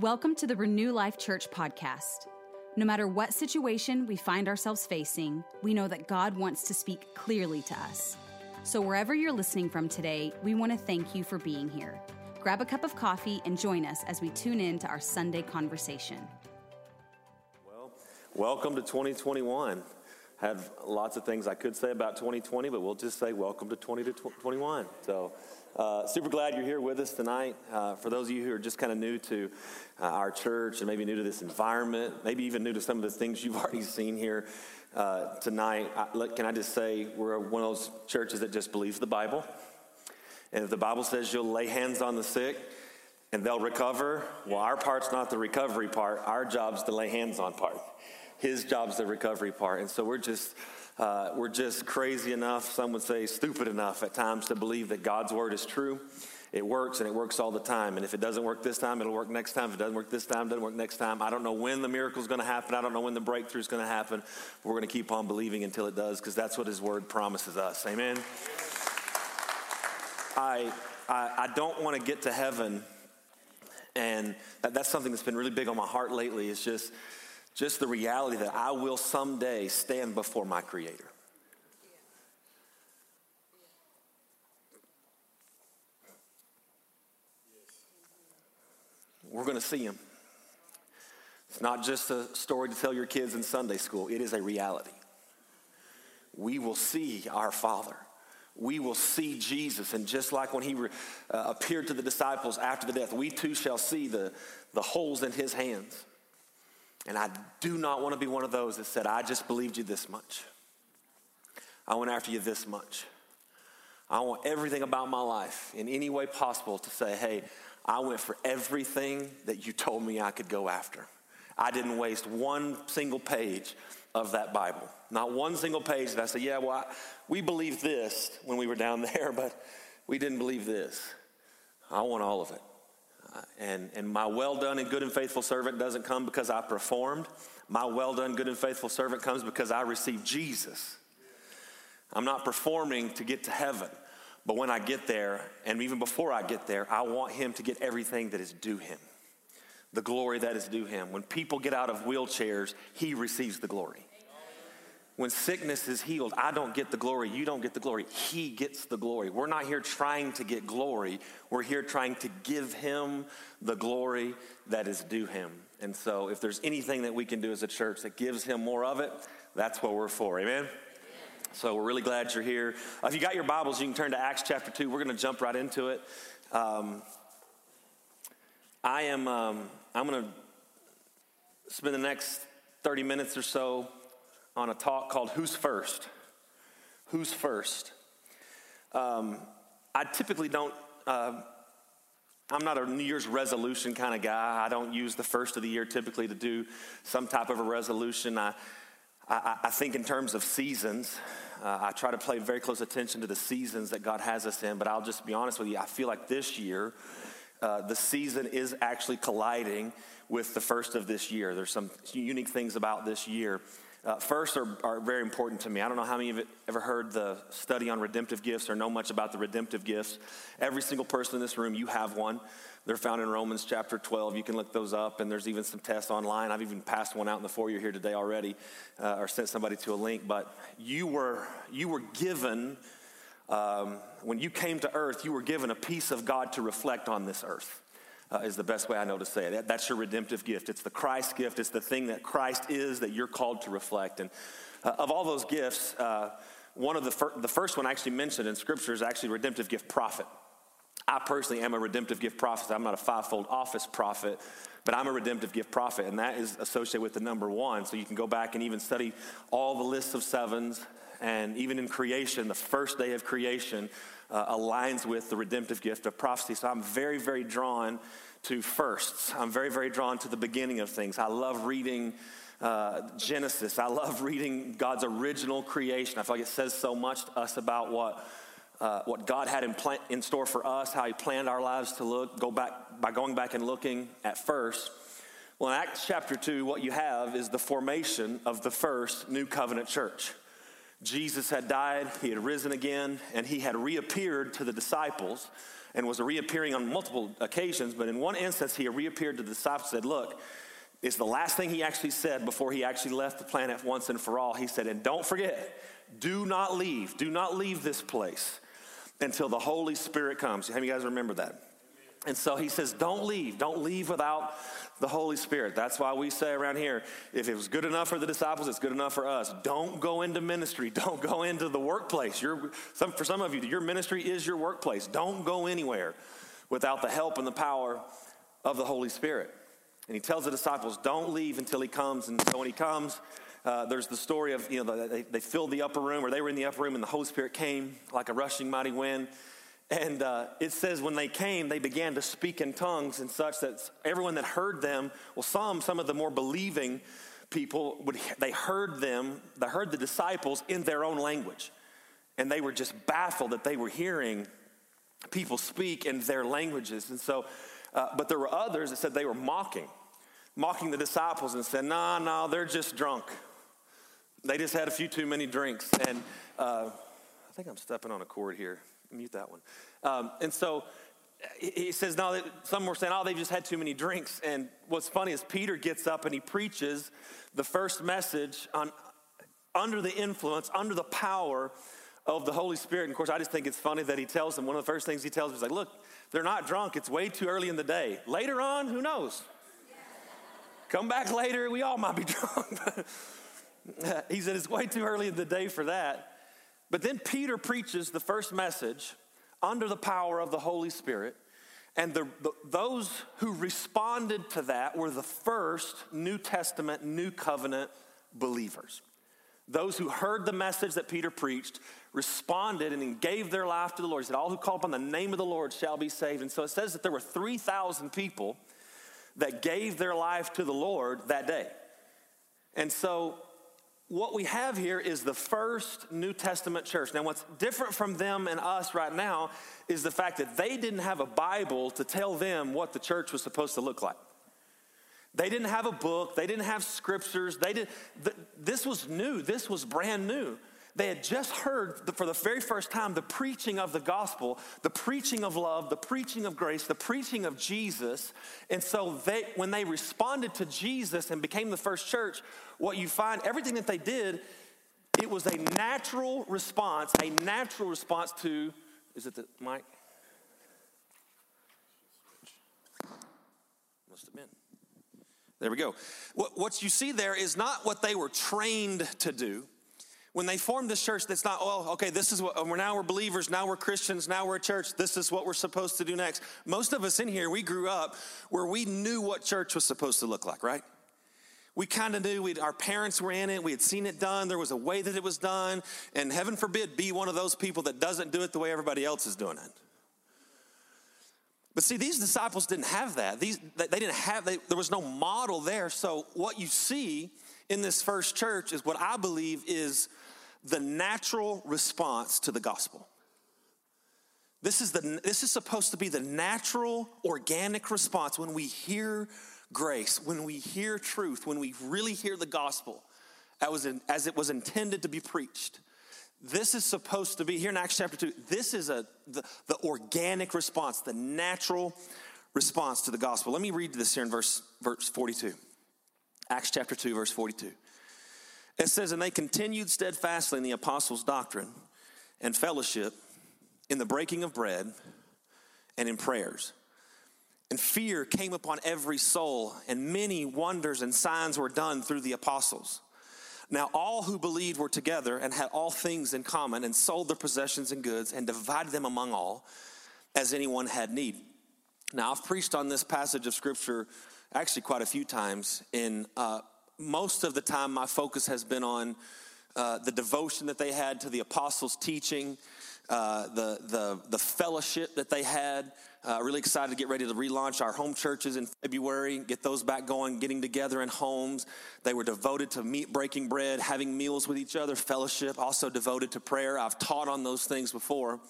Welcome to the Renew Life Church podcast. No matter what situation we find ourselves facing, we know that God wants to speak clearly to us. So, wherever you're listening from today, we want to thank you for being here. Grab a cup of coffee and join us as we tune in to our Sunday conversation. Well, welcome to 2021. Have lots of things I could say about 2020, but we'll just say welcome to 2021. So, uh, super glad you're here with us tonight. Uh, for those of you who are just kind of new to uh, our church and maybe new to this environment, maybe even new to some of the things you've already seen here uh, tonight, I, can I just say we're one of those churches that just believes the Bible. And if the Bible says you'll lay hands on the sick and they'll recover, well, our part's not the recovery part. Our job's the lay hands on part. His job's the recovery part. And so we're just uh, we're just crazy enough, some would say stupid enough at times to believe that God's word is true. It works and it works all the time. And if it doesn't work this time, it'll work next time. If it doesn't work this time, it doesn't work next time. I don't know when the miracle is going to happen. I don't know when the breakthrough is going to happen. But we're going to keep on believing until it does because that's what His word promises us. Amen. I, I, I don't want to get to heaven, and that, that's something that's been really big on my heart lately. Is just just the reality that I will someday stand before my Creator. We're going to see Him. It's not just a story to tell your kids in Sunday school, it is a reality. We will see our Father. We will see Jesus. And just like when he uh, appeared to the disciples after the death, we too shall see the, the holes in his hands and I do not want to be one of those that said, I just believed you this much. I went after you this much. I want everything about my life in any way possible to say, hey, I went for everything that you told me I could go after. I didn't waste one single page of that Bible. Not one single page that I said, yeah, well, I, we believed this when we were down there, but we didn't believe this. I want all of it and, and my well done and good and faithful servant doesn't come because I performed. My well done, good and faithful servant comes because I received Jesus. I'm not performing to get to heaven, but when I get there, and even before I get there, I want him to get everything that is due him, the glory that is due him. When people get out of wheelchairs, he receives the glory. When sickness is healed, I don't get the glory, you don't get the glory, He gets the glory. We're not here trying to get glory, we're here trying to give Him the glory that is due Him. And so, if there's anything that we can do as a church that gives Him more of it, that's what we're for. Amen? So, we're really glad you're here. Uh, if you got your Bibles, you can turn to Acts chapter 2. We're going to jump right into it. Um, I am, um, I'm going to spend the next 30 minutes or so on a talk called Who's First? Who's First? Um, I typically don't, uh, I'm not a New Year's resolution kind of guy. I don't use the first of the year typically to do some type of a resolution. I, I, I think in terms of seasons, uh, I try to pay very close attention to the seasons that God has us in, but I'll just be honest with you, I feel like this year, uh, the season is actually colliding with the first of this year. There's some unique things about this year uh, first are, are very important to me. I don't know how many of you ever heard the study on redemptive gifts or know much about the redemptive gifts. Every single person in this room, you have one. They're found in Romans chapter 12. You can look those up, and there's even some tests online. I've even passed one out in the foyer here today already, uh, or sent somebody to a link. But you were, you were given, um, when you came to earth, you were given a piece of God to reflect on this earth uh, is the best way I know to say it. That, that's your redemptive gift. It's the Christ gift. It's the thing that Christ is that you're called to reflect. And uh, of all those gifts, uh, one of the, fir- the first one I actually mentioned in Scripture is actually redemptive gift prophet. I personally am a redemptive gift prophet. I'm not a fivefold office prophet, but I'm a redemptive gift prophet, and that is associated with the number one. So you can go back and even study all the lists of sevens, and even in creation, the first day of creation uh, aligns with the redemptive gift of prophecy. So I'm very, very drawn to firsts. I'm very, very drawn to the beginning of things. I love reading. Uh, Genesis. I love reading God's original creation. I feel like it says so much to us about what uh, what God had in, plan- in store for us, how He planned our lives to look, go back by going back and looking at first. Well, in Acts chapter 2, what you have is the formation of the first new covenant church. Jesus had died, he had risen again, and he had reappeared to the disciples and was reappearing on multiple occasions. But in one instance, he reappeared to the disciples and said, Look, it's the last thing he actually said before he actually left the planet once and for all. He said, And don't forget, do not leave, do not leave this place until the Holy Spirit comes. How many of you guys remember that? And so he says, Don't leave, don't leave without the Holy Spirit. That's why we say around here if it was good enough for the disciples, it's good enough for us. Don't go into ministry, don't go into the workplace. Your, some, for some of you, your ministry is your workplace. Don't go anywhere without the help and the power of the Holy Spirit. And he tells the disciples, Don't leave until he comes. And so when he comes, uh, there's the story of, you know, they, they filled the upper room, or they were in the upper room, and the Holy Spirit came like a rushing mighty wind. And uh, it says when they came, they began to speak in tongues and such that everyone that heard them, well, some, some of the more believing people, would, they heard them, they heard the disciples in their own language. And they were just baffled that they were hearing people speak in their languages. And so, uh, but there were others that said they were mocking, mocking the disciples and said, nah, no, nah, they're just drunk. They just had a few too many drinks. And uh, I think I'm stepping on a cord here mute that one. Um, and so he says, no, some were saying, oh, they just had too many drinks. And what's funny is Peter gets up and he preaches the first message on under the influence, under the power of the Holy Spirit. And of course, I just think it's funny that he tells them, one of the first things he tells them is like, look, they're not drunk. It's way too early in the day. Later on, who knows? Come back later, we all might be drunk. he said, it's way too early in the day for that. But then Peter preaches the first message under the power of the Holy Spirit. And the, the, those who responded to that were the first New Testament, New Covenant believers. Those who heard the message that Peter preached responded and gave their life to the Lord. He said, All who call upon the name of the Lord shall be saved. And so it says that there were 3,000 people that gave their life to the Lord that day. And so what we have here is the first New Testament church. Now, what's different from them and us right now is the fact that they didn't have a Bible to tell them what the church was supposed to look like. They didn't have a book, they didn't have scriptures. They did, this was new, this was brand new. They had just heard for the very first time the preaching of the gospel, the preaching of love, the preaching of grace, the preaching of Jesus. And so they, when they responded to Jesus and became the first church, what you find, everything that they did, it was a natural response, a natural response to, is it the mic? Must have been. There we go. What, what you see there is not what they were trained to do when they formed this church, that's not, oh, okay, this is what, we're now we're believers, now we're Christians, now we're a church, this is what we're supposed to do next. Most of us in here, we grew up where we knew what church was supposed to look like, right? We kind of knew we our parents were in it, we had seen it done, there was a way that it was done, and heaven forbid be one of those people that doesn't do it the way everybody else is doing it. But see, these disciples didn't have that. These, they didn't have, they, there was no model there. So what you see in this first church is what I believe is the natural response to the gospel. This is, the, this is supposed to be the natural, organic response when we hear grace, when we hear truth, when we really hear the gospel as, it was intended to be preached. This is supposed to be, here in Acts chapter 2, this is a, the, the organic response, the natural response to the gospel. Let me read this here in verse, verse 42. Acts chapter 2, verse 42. It says, And they continued steadfastly in the apostles' doctrine and fellowship, in the breaking of bread, and in prayers. And fear came upon every soul, and many wonders and signs were done through the apostles. Now, all who believed were together and had all things in common, and sold their possessions and goods, and divided them among all, as anyone had need. Now, I've preached on this passage of scripture actually quite a few times in uh, most of the time, my focus has been on uh, the devotion that they had to the apostles' teaching, uh, the, the, the fellowship that they had. Uh, really excited to get ready to relaunch our home churches in February, get those back going, getting together in homes. They were devoted to meat, breaking bread, having meals with each other, fellowship, also devoted to prayer. I've taught on those things before.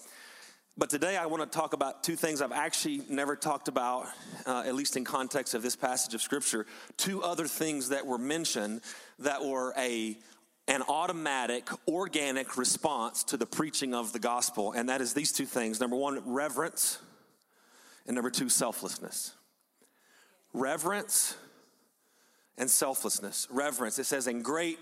But today I want to talk about two things I've actually never talked about, uh, at least in context of this passage of Scripture. Two other things that were mentioned that were a an automatic, organic response to the preaching of the gospel, and that is these two things. Number one, reverence, and number two, selflessness. Reverence and selflessness. Reverence, it says, in great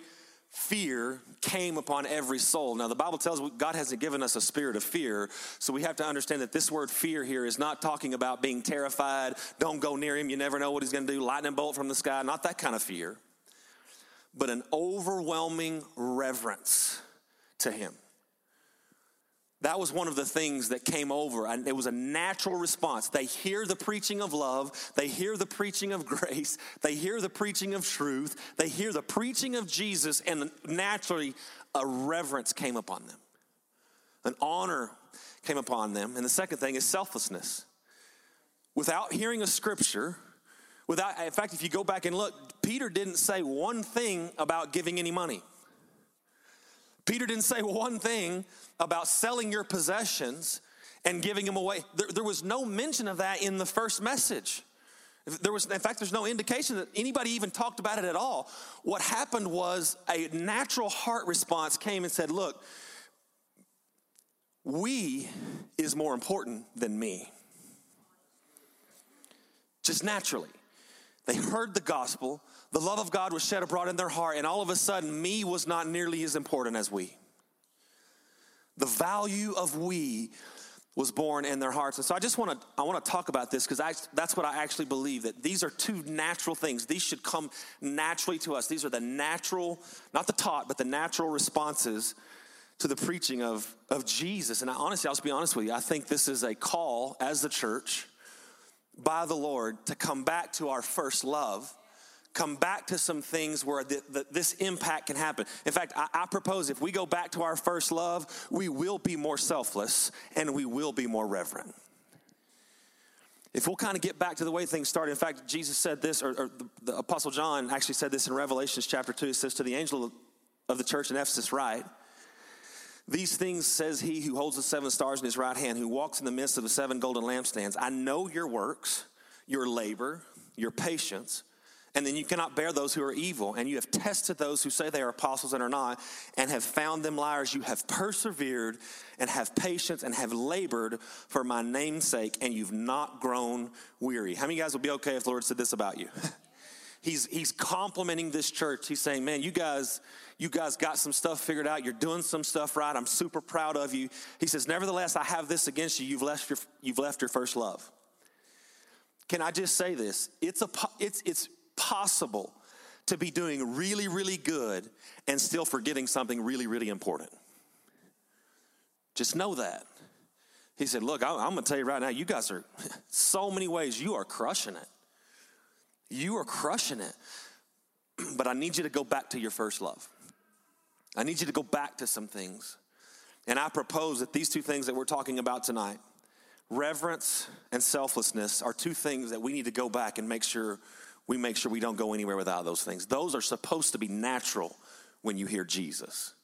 fear came upon every soul. Now, the Bible tells us God hasn't given us a spirit of fear, so we have to understand that this word fear here is not talking about being terrified, don't go near him, you never know what he's going to do, lightning bolt from the sky, not that kind of fear but an overwhelming reverence to him. That was one of the things that came over. And it was a natural response. They hear the preaching of love, they hear the preaching of grace, they hear the preaching of truth, they hear the preaching of Jesus, and naturally a reverence came upon them. An honor came upon them. And the second thing is selflessness. Without hearing a scripture, Without, in fact, if you go back and look, Peter didn't say one thing about giving any money. Peter didn't say one thing about selling your possessions and giving them away. There, there, was no mention of that in the first message. There was, in fact, there's no indication that anybody even talked about it at all. What happened was a natural heart response came and said, Look, we is more important than me. Just naturally. They heard the gospel, the love of God was shed abroad in their heart, and all of a sudden, me was not nearly as important as we. The value of we was born in their hearts. And so I just want to I want to talk about this because that's what I actually believe that these are two natural things. These should come naturally to us. These are the natural, not the taught, but the natural responses to the preaching of, of Jesus. And I, honestly, I'll just be honest with you. I think this is a call as the church by the Lord to come back to our first love, come back to some things where the, the, this impact can happen. In fact, I, I propose if we go back to our first love, we will be more selfless and we will be more reverent. If we'll kind of get back to the way things started, in fact, Jesus said this, or, or the, the, Apostle John actually said this in Revelations chapter 2. He says, To the angel of the church in Ephesus, write, these things says he who holds the seven stars in his right hand, who walks in the midst of the seven golden lampstands. I know your works, your labor, your patience, and then you cannot bear those who are evil. And you have tested those who say they are apostles and are not, and have found them liars. You have persevered and have patience and have labored for my name's sake, and you've not grown weary. How many guys would be okay if the Lord said this about you? he's he's complimenting this church. He's saying, "Man, you guys you guys got some stuff figured out. You're doing some stuff right. I'm super proud of you." He says, "Nevertheless, I have this against you. You've left your you've left your first love." Can I just say this? It's a it's it's possible to be doing really really good and still forgetting something really really important. Just know that. He said, Look, I'm going to tell you right now, you guys are so many ways, you are crushing it. You are crushing it. But I need you to go back to your first love. I need you to go back to some things. And I propose that these two things that we're talking about tonight, reverence and selflessness, are two things that we need to go back and make sure we make sure we don't go anywhere without those things. Those are supposed to be natural when you hear Jesus.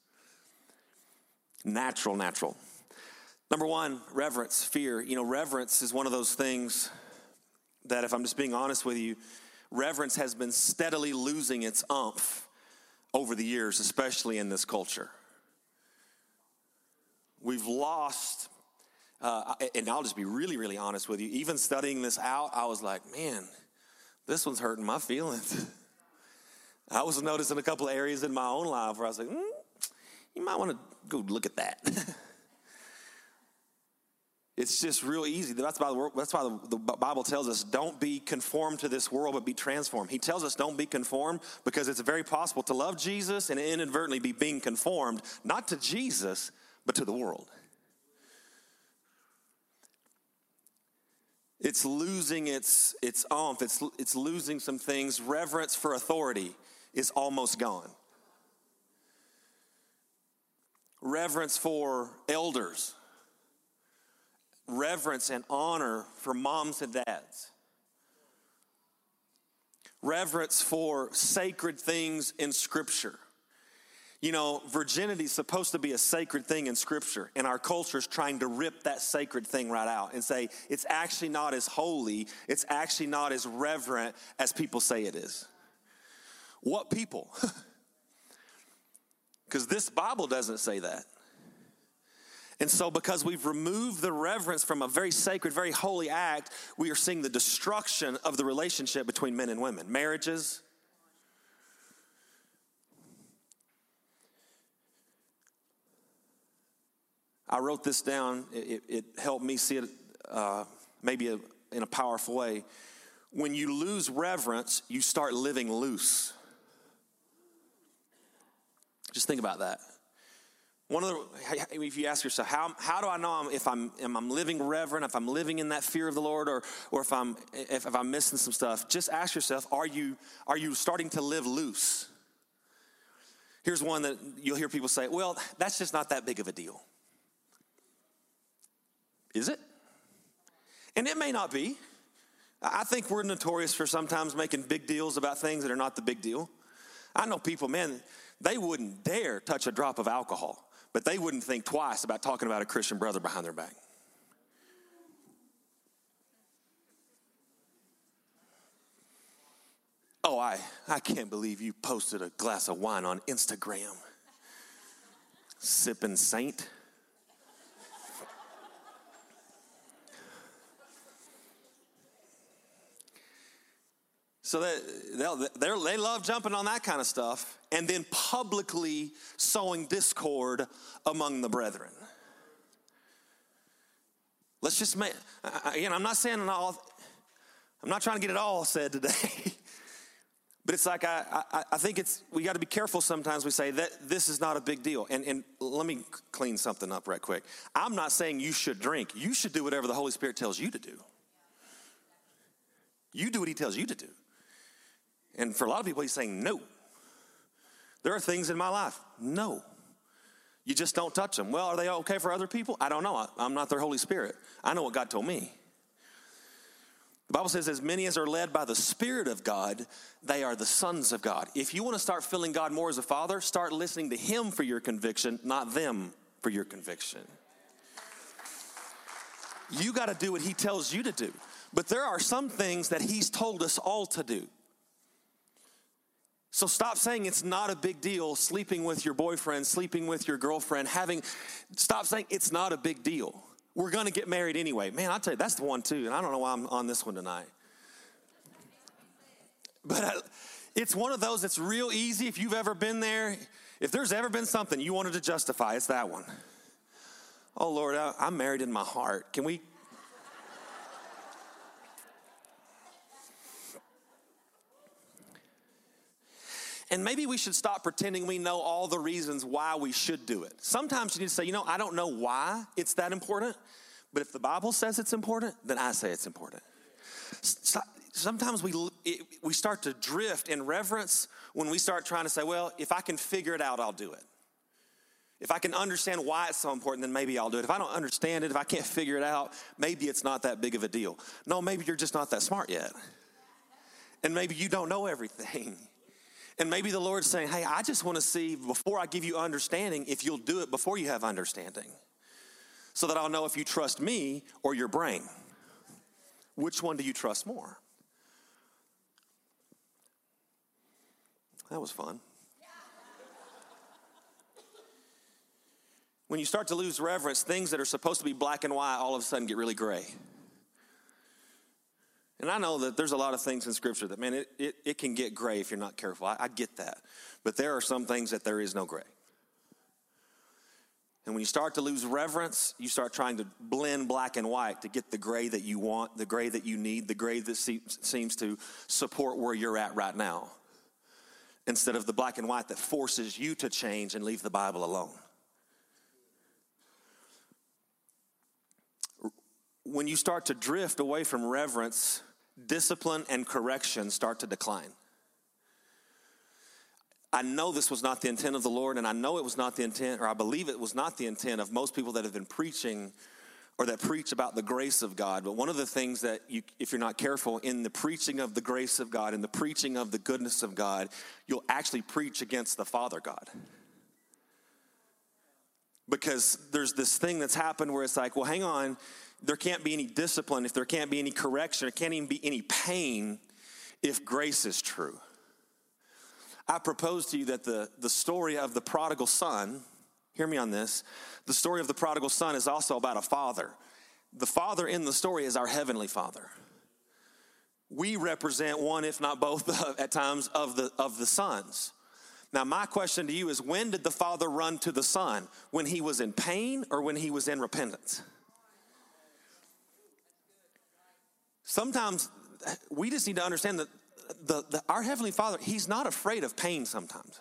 Natural, natural. Number one, reverence, fear. You know, reverence is one of those things that, if I'm just being honest with you, reverence has been steadily losing its umph over the years, especially in this culture. We've lost, uh, and I'll just be really, really honest with you. Even studying this out, I was like, man, this one's hurting my feelings. I was noticing a couple areas in my own life where I was like, mm, you might want to go look at that. It's just real easy. That's why, the, that's why the Bible tells us don't be conformed to this world, but be transformed. He tells us don't be conformed because it's very possible to love Jesus and inadvertently be being conformed, not to Jesus, but to the world. It's losing its, its oomph, it's, it's losing some things. Reverence for authority is almost gone. Reverence for elders reverence and honor for moms and dads, reverence for sacred things in Scripture. You know, virginity is supposed to be a sacred thing in Scripture, and our culture is trying to rip that sacred thing right out and say it's actually not as holy, it's actually not as reverent as people say it is. What people? Because this Bible doesn't say that. And so, because we've removed the reverence from a very sacred, very holy act, we are seeing the destruction of the relationship between men and women, marriages. I wrote this down. It, it helped me see it uh, maybe a, in a powerful way. When you lose reverence, you start living loose. Just think about that. One of the, if you ask yourself, how, how do I know if I'm, I'm living reverent, if I'm living in that fear of the Lord, or, or if, I'm, if, if I'm missing some stuff, just ask yourself, are you, are you starting to live loose? Here's one that you'll hear people say, well, that's just not that big of a deal. Is it? And it may not be. I think we're notorious for sometimes making big deals about things that are not the big deal. I know people, man, they wouldn't dare touch a drop of alcohol but they wouldn't think twice about talking about a Christian brother behind their back. Oh, I, I can't believe you posted a glass of wine on Instagram. Sipping Saint. So they, they love jumping on that kind of stuff and then publicly sowing discord among the brethren. Let's just make, again, I'm not saying all, I'm not trying to get it all said today. but it's like I, I, I think it's we got to be careful sometimes we say that this is not a big deal and, and let me clean something up right quick i'm not saying you should drink you should do whatever the holy spirit tells you to do you do what he tells you to do and for a lot of people, he's saying, no. There are things in my life, no. You just don't touch them. Well, are they okay for other people? I don't know. I'm not their Holy Spirit. I know what God told me. The Bible says, as many as are led by the Spirit of God, they are the sons of God. If you want to start feeling God more as a father, start listening to Him for your conviction, not them for your conviction. You got to do what He tells you to do. But there are some things that He's told us all to do. So stop saying it's not a big deal sleeping with your boyfriend, sleeping with your girlfriend, having, stop saying it's not a big deal. We're gonna get married anyway. Man, I'll tell you, that's the one too, and I don't know why I'm on this one tonight. But I, it's one of those that's real easy if you've ever been there. If there's ever been something you wanted to justify, it's that one. Oh Lord, I, I'm married in my heart. Can we And maybe we should stop pretending we know all the reasons why we should do it. Sometimes you need to say, you know, I don't know why it's that important, but if the Bible says it's important, then I say it's important. Sometimes we, we start to drift in reverence when we start trying to say, well, if I can figure it out, I'll do it. If I can understand why it's so important, then maybe I'll do it. If I don't understand it, if I can't figure it out, maybe it's not that big of a deal. No, maybe you're just not that smart yet. And maybe you don't know everything. And maybe the Lord's saying, hey, I just want to see before I give you understanding if you'll do it before you have understanding. So that I'll know if you trust me or your brain. Which one do you trust more? That was fun. When you start to lose reverence, things that are supposed to be black and white all of a sudden get really gray. And I know that there's a lot of things in Scripture that, man, it, it, it can get gray if you're not careful. I, I get that. But there are some things that there is no gray. And when you start to lose reverence, you start trying to blend black and white to get the gray that you want, the gray that you need, the gray that seems to support where you're at right now, instead of the black and white that forces you to change and leave the Bible alone. When you start to drift away from reverence, discipline and correction start to decline. I know this was not the intent of the Lord, and I know it was not the intent, or I believe it was not the intent of most people that have been preaching or that preach about the grace of God. But one of the things that, you, if you're not careful, in the preaching of the grace of God, in the preaching of the goodness of God, you'll actually preach against the Father God. Because there's this thing that's happened where it's like, well, hang on, there can't be any discipline, if there can't be any correction, there can't even be any pain if grace is true. I propose to you that the, the story of the prodigal son, hear me on this, the story of the prodigal son is also about a father. The father in the story is our heavenly father. We represent one, if not both, at times, of the, of the sons. Now, my question to you is when did the father run to the son? When he was in pain or when he was in repentance? Sometimes we just need to understand that the, the, our Heavenly Father, He's not afraid of pain sometimes.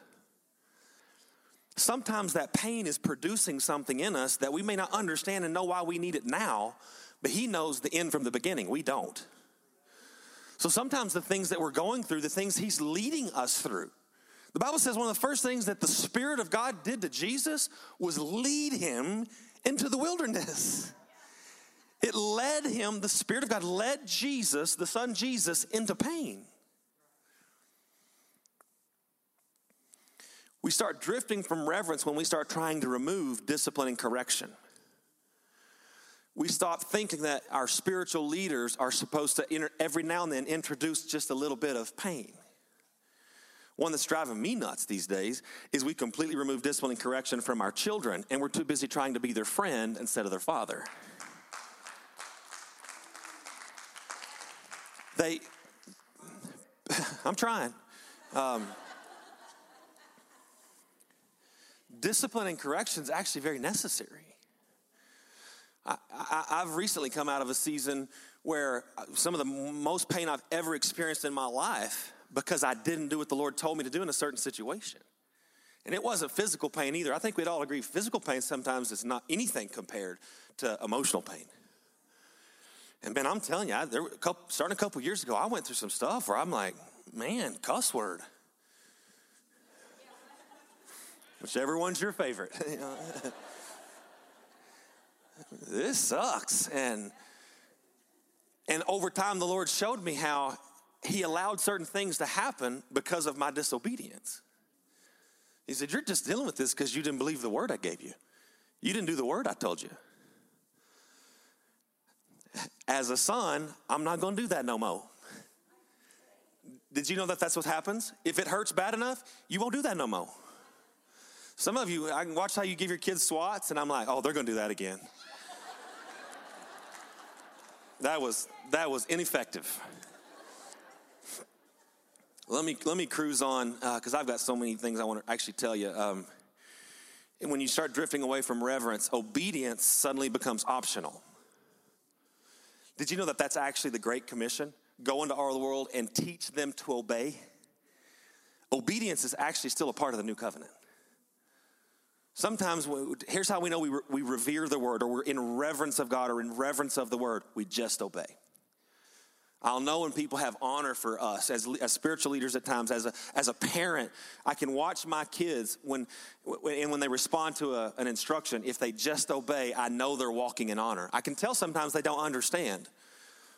Sometimes that pain is producing something in us that we may not understand and know why we need it now, but He knows the end from the beginning. We don't. So sometimes the things that we're going through, the things He's leading us through, the Bible says one of the first things that the Spirit of God did to Jesus was lead Him into the wilderness. It led him, the Spirit of God led Jesus, the Son Jesus, into pain. We start drifting from reverence when we start trying to remove discipline and correction. We stop thinking that our spiritual leaders are supposed to every now and then introduce just a little bit of pain. One that's driving me nuts these days is we completely remove discipline and correction from our children, and we're too busy trying to be their friend instead of their father. They, I'm trying. Um, discipline and correction is actually very necessary. I, have recently come out of a season where some of the most pain I've ever experienced in my life because I didn't do what the Lord told me to do in a certain situation. And it wasn't physical pain either. I think we'd all agree physical pain sometimes is not anything compared to emotional pain. And man, I'm telling you, I, there, a couple, starting a couple years ago, I went through some stuff where I'm like, man, cuss word. Whichever one's your favorite. this sucks. And and over time, the Lord showed me how He allowed certain things to happen because of my disobedience. He said, You're just dealing with this because you didn't believe the word I gave you. You didn't do the word I told you. As a son, I'm not to do that no more. Did you know that that's what happens? If it hurts bad enough, you won't do that no more. Some of you, I can watch how you give your kids swats, and I'm like, oh, they're to do that again. that was that was ineffective. Let me let me cruise on because uh, I've got so many things I want to actually tell you. Um, and when you start drifting away from reverence, obedience suddenly becomes optional. Did you know that that's actually the Great Commission? Go into our world and teach them to obey. Obedience is actually still a part of the new covenant. Sometimes, we, here's how we know we, re, we revere the word or we're in reverence of God or in reverence of the word we just obey. I'll know when people have honor for us as, as spiritual leaders at times. As a, as a parent, I can watch my kids when, when, and when they respond to a, an instruction, if they just obey, I know they're walking in honor. I can tell sometimes they don't understand,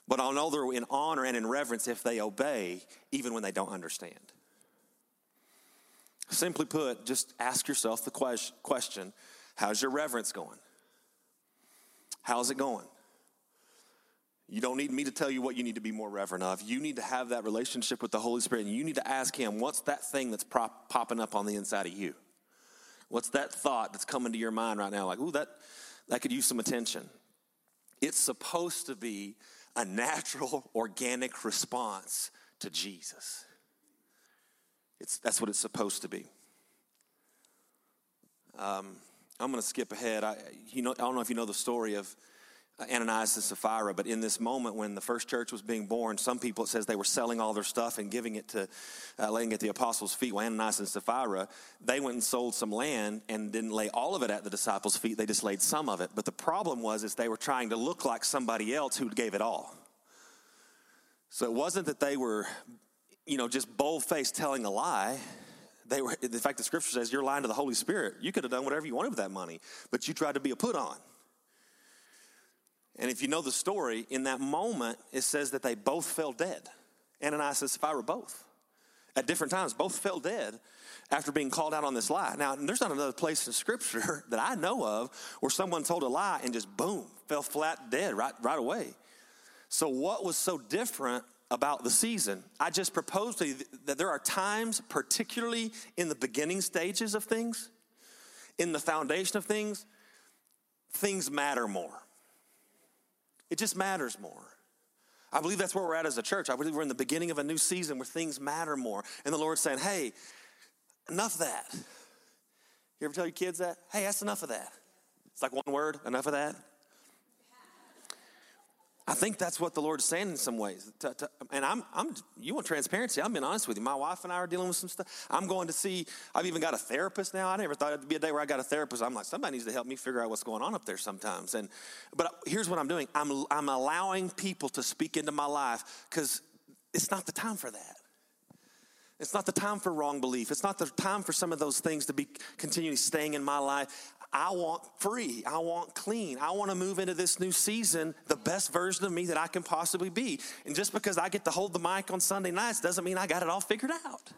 but I'll know they're in honor and in reverence if they obey, even when they don't understand. Simply put, just ask yourself the question how's your reverence going? How's it going? You don't need me to tell you what you need to be more reverent of. You need to have that relationship with the Holy Spirit, and you need to ask Him, what's that thing that's prop, popping up on the inside of you? What's that thought that's coming to your mind right now? Like, ooh, that, that could use some attention. It's supposed to be a natural, organic response to Jesus. It's, that's what it's supposed to be. Um, I'm going to skip ahead. I, you know, I don't know if you know the story of Ananias and Sapphira, but in this moment when the first church was being born, some people, it says they were selling all their stuff and giving it to, uh, laying at the apostles' feet. Well, Ananias and Sapphira, they went and sold some land and didn't lay all of it at the disciples' feet. They just laid some of it. But the problem was is they were trying to look like somebody else who gave it all. So it wasn't that they were, you know, just bold-faced telling a lie. They were, in fact, the scripture says you're lying to the Holy Spirit. You could have done whatever you wanted with that money, but you tried to be a put on. And if you know the story, in that moment, it says that they both fell dead. Ananias and Sapphira both. At different times, both fell dead after being called out on this lie. Now, there's not another place in Scripture that I know of where someone told a lie and just boom, fell flat dead right, right away. So, what was so different about the season. I just propose to you that there are times, particularly in the beginning stages of things, in the foundation of things, things matter more. It just matters more. I believe that's where we're at as a church. I believe we're in the beginning of a new season where things matter more. And the Lord's saying, hey, enough of that. You ever tell your kids that? Hey, that's enough of that. It's like one word, enough of that. I think that's what the Lord is saying in some ways. To, to, and I'm, I'm, you want transparency? I'm being honest with you. My wife and I are dealing with some stuff. I'm going to see. I've even got a therapist now. I never thought it'd be a day where I got a therapist. I'm like, somebody needs to help me figure out what's going on up there sometimes. And, but here's what I'm doing. I'm, I'm allowing people to speak into my life because it's not the time for that. It's not the time for wrong belief. It's not the time for some of those things to be continually staying in my life. I want free. I want clean. I want to move into this new season the best version of me that I can possibly be. And just because I get to hold the mic on Sunday nights doesn't mean I got it all figured out.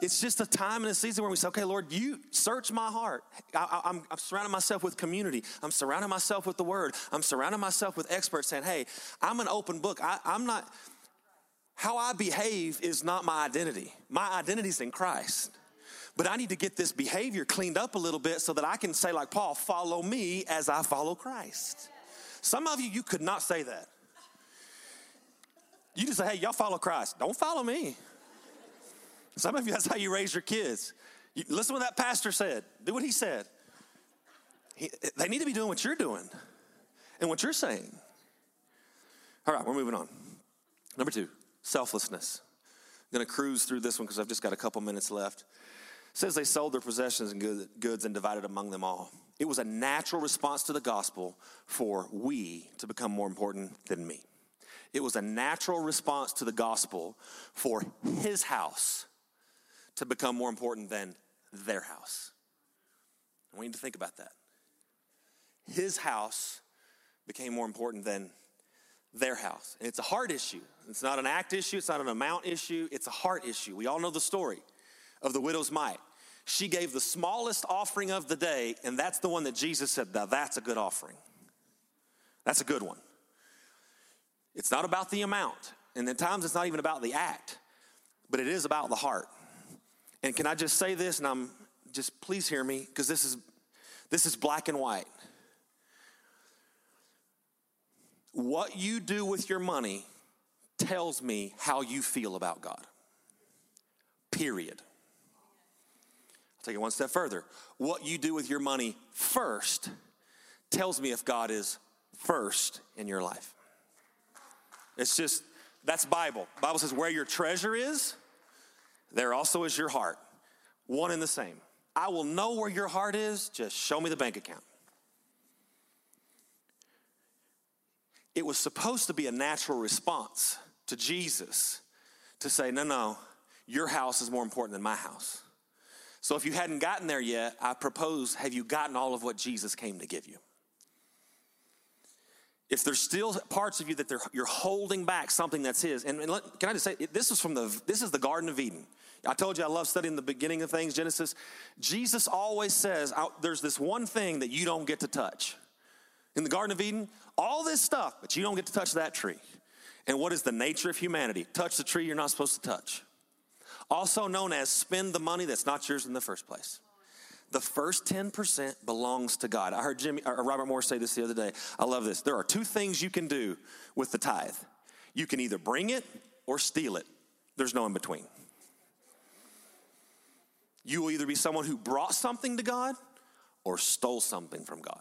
It's just a time and a season where we say, okay, Lord, you search my heart. I, am surrounding myself with community. I'm surrounding myself with the word. I'm surrounding myself with experts saying, hey, I'm an open book. I, I'm not, how I behave is not my identity. My identity is in Christ. But I need to get this behavior cleaned up a little bit so that I can say, like Paul, follow me as I follow Christ. Some of you, you could not say that. You just say, hey, y'all follow Christ. Don't follow me. Some of you, that's how you raise your kids. You, listen to what that pastor said. Do what he said. He, they need to be doing what you're doing and what you're saying. All right, we're moving on. Number two, selflessness. I'm going to cruise through this one because I've just got a couple minutes left says they sold their possessions and goods and divided among them all. It was a natural response to the gospel for we to become more important than me. It was a natural response to the gospel for his house to become more important than their house. And we need to think about that. His house became more important than their house. And it's a heart issue. It's not an act issue, it's not an amount issue, it's a heart issue. We all know the story of the widow's mite. She gave the smallest offering of the day, and that's the one that Jesus said, now that's a good offering. That's a good one. It's not about the amount, and at times it's not even about the act, but it is about the heart. And can I just say this, and I'm just please hear me, because this is this is black and white. What you do with your money tells me how you feel about God. Period. Take it one step further. What you do with your money first tells me if God is first in your life. It's just, that's Bible. Bible says where your treasure is, there also is your heart. One and the same. I will know where your heart is, just show me the bank account. It was supposed to be a natural response to Jesus to say, no, no, your house is more important than my house. So if you hadn't gotten there yet, I propose have you gotten all of what Jesus came to give you? If there's still parts of you that you're holding back something that's His, and, and let, can I just say, this is from the this is the Garden of Eden. I told you I love studying the beginning of things, Genesis. Jesus always says, "There's this one thing that you don't get to touch." In the Garden of Eden, all this stuff, but you don't get to touch that tree. And what is the nature of humanity? Touch the tree you're not supposed to touch also known as spend the money that's not yours in the first place. The first 10% belongs to God. I heard Jimmy, or Robert Morris say this the other day. I love this. There are two things you can do with the tithe you can either bring it or steal it, there's no in between. You will either be someone who brought something to God or stole something from God.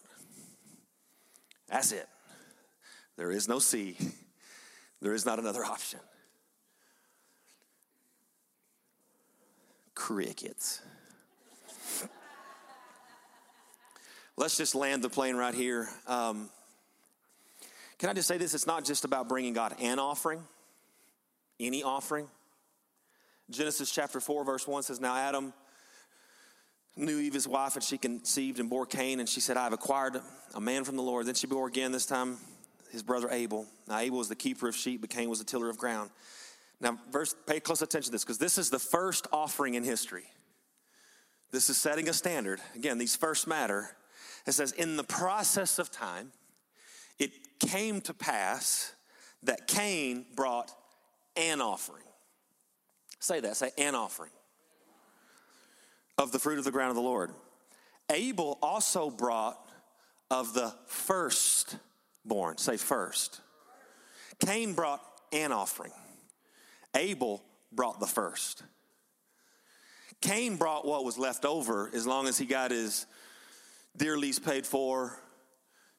That's it. There is no C, there is not another option. Crickets. Let's just land the plane right here. Um, can I just say this? It's not just about bringing God an offering, any offering. Genesis chapter 4, verse 1 says, Now Adam knew Eve, his wife, and she conceived and bore Cain, and she said, I have acquired a man from the Lord. Then she bore again, this time his brother Abel. Now Abel was the keeper of sheep, but Cain was the tiller of ground. Now, verse, pay close attention to this because this is the first offering in history. This is setting a standard. Again, these first matter. It says, in the process of time, it came to pass that Cain brought an offering. Say that, say an offering of the fruit of the ground of the Lord. Abel also brought of the firstborn. Say first. Cain brought an offering. Abel brought the first. Cain brought what was left over as long as he got his deer lease paid for,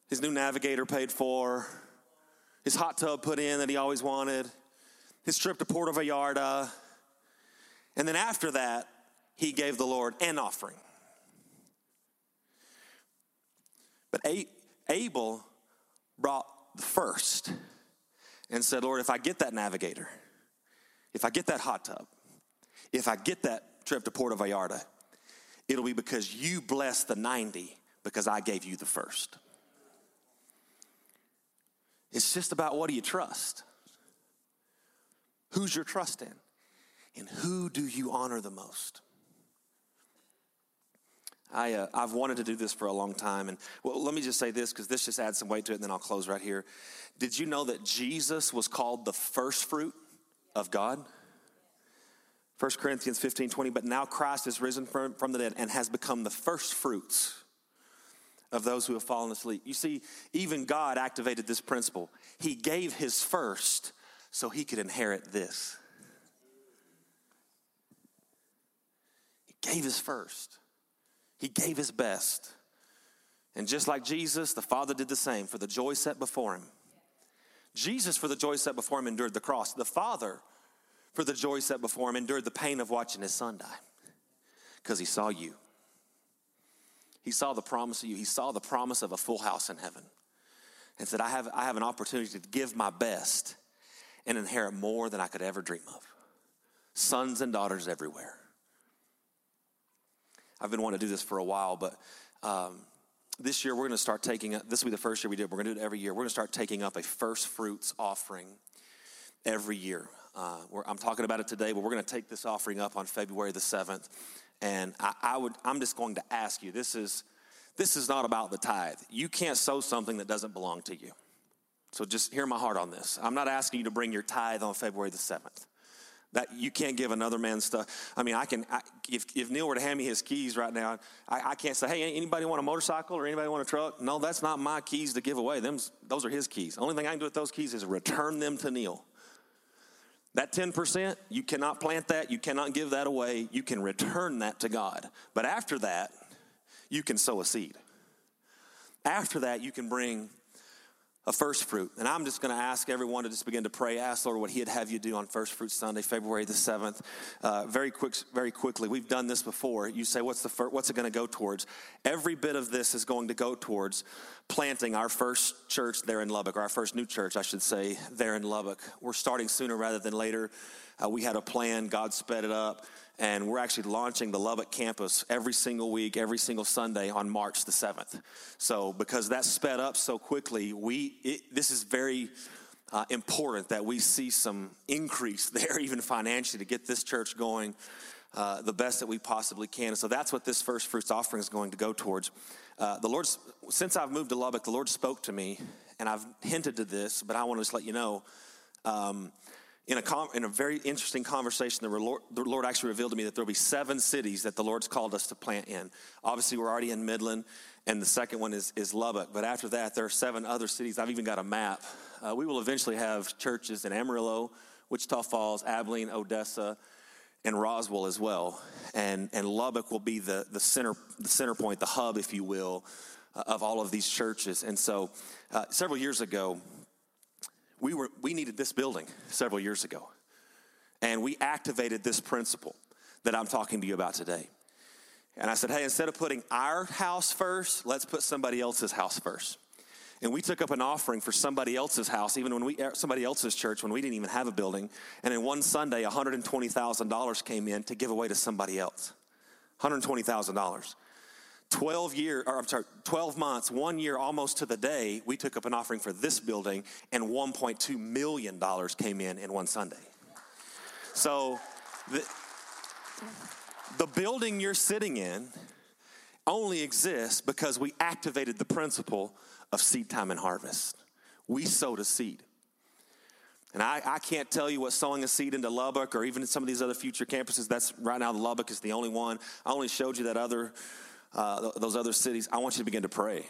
his new navigator paid for, his hot tub put in that he always wanted, his trip to Puerto Vallarta. And then after that, he gave the Lord an offering. But Abel brought the first and said, Lord, if I get that navigator, if I get that hot tub, if I get that trip to Puerto Vallarta, it'll be because you blessed the 90 because I gave you the first. It's just about what do you trust? Who's your trust in? And who do you honor the most? I, uh, I've wanted to do this for a long time. And well, let me just say this because this just adds some weight to it, and then I'll close right here. Did you know that Jesus was called the first fruit of God? 1 Corinthians 15 20, but now Christ is risen from, from the dead and has become the first fruits of those who have fallen asleep. You see, even God activated this principle. He gave his first so he could inherit this. He gave his first. He gave his best. And just like Jesus, the Father did the same for the joy set before him. Jesus, for the joy set before him, endured the cross. The Father, for the joy set before him, endured the pain of watching his son die because he saw you. He saw the promise of you. He saw the promise of a full house in heaven and said, I have, I have an opportunity to give my best and inherit more than I could ever dream of. Sons and daughters everywhere. I've been wanting to do this for a while, but um, this year we're going to start taking up, this will be the first year we did. We're going to do it every year. We're going to start taking up a first fruits offering every year. Uh, I'm talking about it today, but we're going to take this offering up on February the 7th. And I, I would, I'm just going to ask you this is, this is not about the tithe. You can't sow something that doesn't belong to you. So just hear my heart on this. I'm not asking you to bring your tithe on February the 7th. That you can't give another man stuff. I mean, I can. I, if, if Neil were to hand me his keys right now, I, I, can't say, "Hey, anybody want a motorcycle or anybody want a truck?" No, that's not my keys to give away. Them, those are his keys. The only thing I can do with those keys is return them to Neil. That 10%, you cannot plant that, you cannot give that away, you can return that to God. But after that, you can sow a seed. After that, you can bring a first fruit. And I'm just going to ask everyone to just begin to pray, ask Lord what He'd have you do on First Fruit Sunday, February the 7th. Uh, very quick, very quickly. We've done this before. You say, what's the first, what's it going to go towards? Every bit of this is going to go towards planting our first church there in Lubbock, or our first new church, I should say, there in Lubbock. We're starting sooner rather than later. Uh, we had a plan. God sped it up and we're actually launching the Lubbock campus every single week, every single Sunday on March the 7th. So, because that sped up so quickly, we it, this is very uh, important that we see some increase there, even financially, to get this church going uh, the best that we possibly can. And so that's what this first fruits offering is going to go towards. Uh, the Lord, since I've moved to Lubbock, the Lord spoke to me, and I've hinted to this, but I want to just let you know. Um, in a, com- in a very interesting conversation, the Lord, the Lord actually revealed to me that there'll be seven cities that the Lord's called us to plant in. Obviously, we're already in Midland, and the second one is, is Lubbock. But after that, there are seven other cities. I've even got a map. Uh, we will eventually have churches in Amarillo, Wichita Falls, Abilene, Odessa, and Roswell as well. And, and Lubbock will be the, the, center, the center point, the hub, if you will, uh, of all of these churches. And so, uh, several years ago, we, were, we needed this building several years ago. And we activated this principle that I'm talking to you about today. And I said, hey, instead of putting our house first, let's put somebody else's house first. And we took up an offering for somebody else's house, even when we uh, somebody else's church when we didn't even have a building. And in one Sunday, $120,000 came in to give away to somebody else. $120,000. 12 year or I'm sorry, 12 months, one year almost to the day, we took up an offering for this building, and $1.2 million came in in one Sunday. So the, the building you're sitting in only exists because we activated the principle of seed time and harvest. We sowed a seed. And I, I can't tell you what sowing a seed into Lubbock or even some of these other future campuses. That's right now, Lubbock is the only one. I only showed you that other, uh, those other cities. I want you to begin to pray.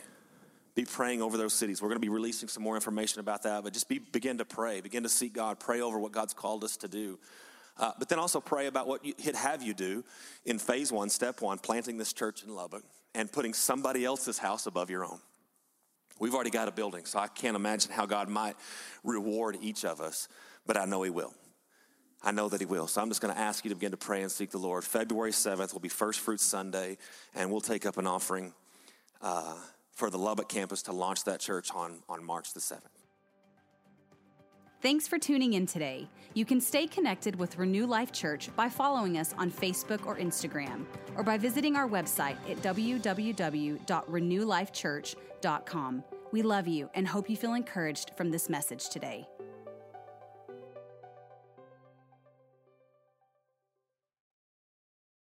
Be praying over those cities. We're going to be releasing some more information about that, but just be, begin to pray. Begin to seek God. Pray over what God's called us to do. Uh, but then also pray about what He'd have you do in phase one, step one, planting this church in Lubbock and putting somebody else's house above your own. We've already got a building, so I can't imagine how God might reward each of us, but I know He will. I know that He will. So I'm just going to ask you to begin to pray and seek the Lord. February 7th will be First Fruits Sunday, and we'll take up an offering uh, for the Lubbock campus to launch that church on, on March the 7th. Thanks for tuning in today. You can stay connected with Renew Life Church by following us on Facebook or Instagram, or by visiting our website at www.renewlifechurch.com. We love you and hope you feel encouraged from this message today.